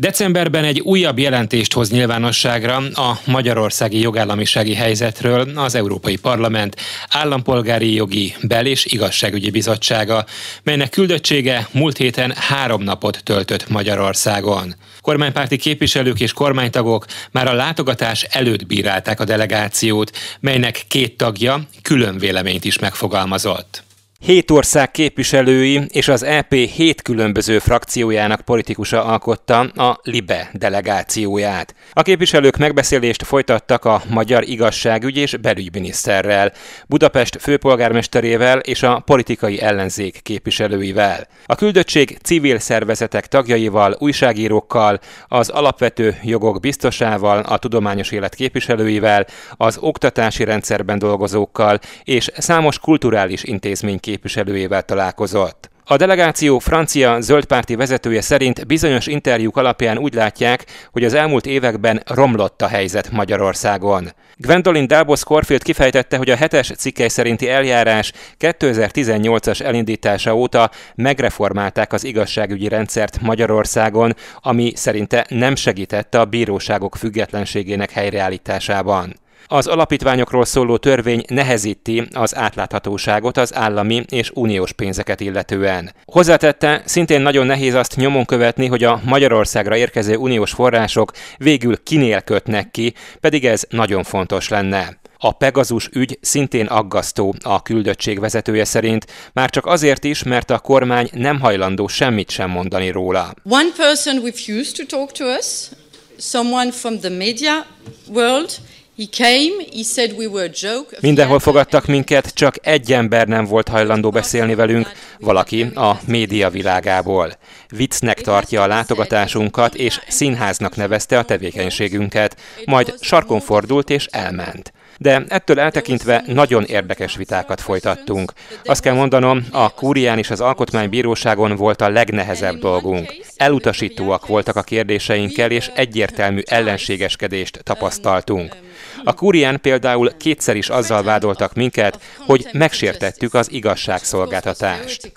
Decemberben egy újabb jelentést hoz nyilvánosságra a magyarországi jogállamisági helyzetről az Európai Parlament Állampolgári Jogi Bel- és Igazságügyi Bizottsága, melynek küldöttsége múlt héten három napot töltött Magyarországon. Kormánypárti képviselők és kormánytagok már a látogatás előtt bírálták a delegációt, melynek két tagja külön véleményt is megfogalmazott. Hét ország képviselői és az EP hét különböző frakciójának politikusa alkotta a LIBE delegációját. A képviselők megbeszélést folytattak a magyar igazságügy és belügyminiszterrel, Budapest főpolgármesterével és a politikai ellenzék képviselőivel. A küldöttség civil szervezetek tagjaival, újságírókkal, az alapvető jogok biztosával, a tudományos élet képviselőivel, az oktatási rendszerben dolgozókkal és számos kulturális intézmény képviselőjével találkozott. A delegáció francia zöldpárti vezetője szerint bizonyos interjúk alapján úgy látják, hogy az elmúlt években romlott a helyzet Magyarországon. Gwendolyn Dabos Corfield kifejtette, hogy a hetes cikkely szerinti eljárás 2018-as elindítása óta megreformálták az igazságügyi rendszert Magyarországon, ami szerinte nem segítette a bíróságok függetlenségének helyreállításában. Az alapítványokról szóló törvény nehezíti az átláthatóságot az állami és uniós pénzeket illetően. Hozzátette, szintén nagyon nehéz azt nyomon követni, hogy a Magyarországra érkező uniós források végül kinél kötnek ki, pedig ez nagyon fontos lenne. A Pegazus ügy szintén aggasztó a küldöttség vezetője szerint, már csak azért is, mert a kormány nem hajlandó semmit sem mondani róla. One person refused to talk to us, someone from the media world, Mindenhol fogadtak minket, csak egy ember nem volt hajlandó beszélni velünk, valaki a média világából. Viccnek tartja a látogatásunkat, és színháznak nevezte a tevékenységünket, majd sarkon fordult és elment de ettől eltekintve nagyon érdekes vitákat folytattunk. Azt kell mondanom, a Kúrián és az Alkotmánybíróságon volt a legnehezebb dolgunk. Elutasítóak voltak a kérdéseinkkel, és egyértelmű ellenségeskedést tapasztaltunk. A Kurián például kétszer is azzal vádoltak minket, hogy megsértettük az igazságszolgáltatást.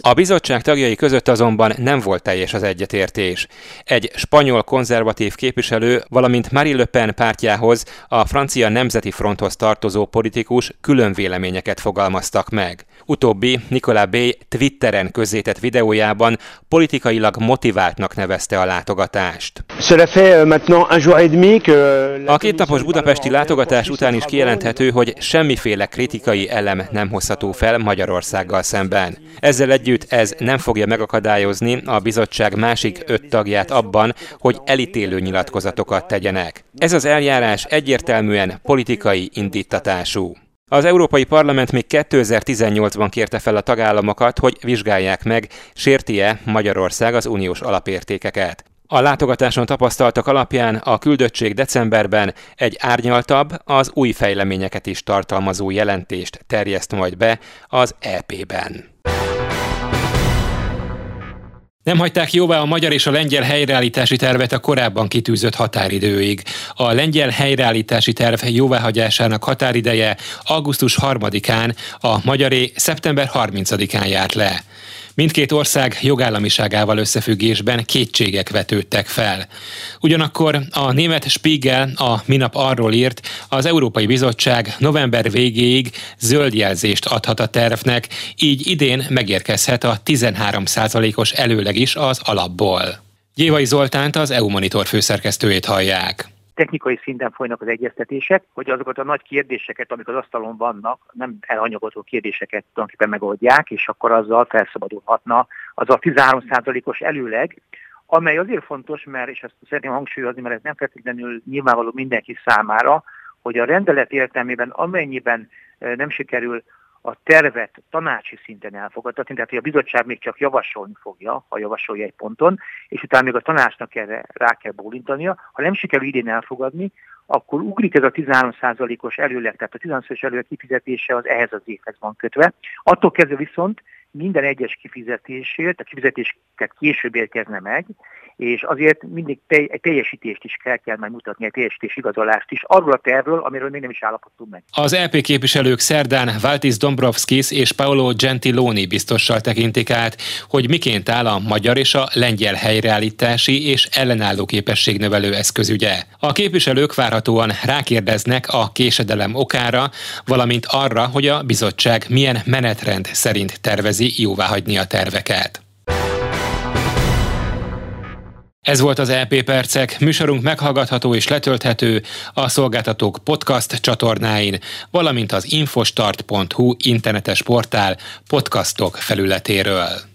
A bizottság tagjai között azonban nem volt teljes az egyetértés. Egy spanyol konzervatív képviselő, valamint Marie Le Pen pártjához, a francia Nemzeti Fronthoz tartozó politikus külön véleményeket fogalmaztak meg. Utóbbi Nicolas B. Twitteren közzétett videójában politikailag motiváltnak nevezte a látogatást. A kétnapos budapesti látogatás után is kijelenthető, hogy semmiféle kritikai elem nem hozható fel Magyarországgal szemben. Ezzel együtt ez nem fogja megakadályozni a bizottság másik öt tagját abban, hogy elítélő nyilatkozatokat tegyenek. Ez az eljárás egyértelműen politikai indítatású. Az Európai Parlament még 2018-ban kérte fel a tagállamokat, hogy vizsgálják meg, sérti-e Magyarország az uniós alapértékeket. A látogatáson tapasztaltak alapján a küldöttség decemberben egy árnyaltabb, az új fejleményeket is tartalmazó jelentést terjeszt majd be az EP-ben. Nem hagyták jóvá a magyar és a lengyel helyreállítási tervet a korábban kitűzött határidőig. A lengyel helyreállítási terv jóváhagyásának határideje augusztus 3-án, a magyaré szeptember 30-án járt le. Mindkét ország jogállamiságával összefüggésben kétségek vetődtek fel. Ugyanakkor a német Spiegel a minap arról írt, az Európai Bizottság november végéig zöld jelzést adhat a tervnek, így idén megérkezhet a 13 os előleg is az alapból. Gyévai Zoltánt az EU Monitor főszerkesztőjét hallják technikai szinten folynak az egyeztetések, hogy azokat a nagy kérdéseket, amik az asztalon vannak, nem elhanyagolható kérdéseket tulajdonképpen megoldják, és akkor azzal felszabadulhatna az a 13%-os előleg, amely azért fontos, mert, és ezt szeretném hangsúlyozni, mert ez nem feltétlenül nyilvánvaló mindenki számára, hogy a rendelet értelmében amennyiben eh, nem sikerül a tervet tanácsi szinten elfogadtatni, tehát hogy a bizottság még csak javasolni fogja, ha javasolja egy ponton, és utána még a tanácsnak erre rá kell bólintania. Ha nem sikerül idén elfogadni, akkor ugrik ez a 13%-os előleg, tehát a 13%-os előleg kifizetése az ehhez az évhez van kötve. Attól kezdve viszont minden egyes kifizetésért, a kifizetéseket később érkezne meg, és azért mindig egy teljesítést is kell, kell majd mutatni, egy teljesítés igazolást is, arról a tervről, amiről még nem is állapodtunk meg. Az LP e képviselők szerdán Valtis Dombrovskis és Paolo Gentiloni biztossal tekintik át, hogy miként áll a magyar és a lengyel helyreállítási és ellenálló képességnövelő eszközügye. A képviselők várhatóan rákérdeznek a késedelem okára, valamint arra, hogy a bizottság milyen menetrend szerint tervezi jóváhagyni a terveket. Ez volt az LP e Percek, műsorunk meghallgatható és letölthető a szolgáltatók podcast csatornáin, valamint az infostart.hu internetes portál podcastok felületéről.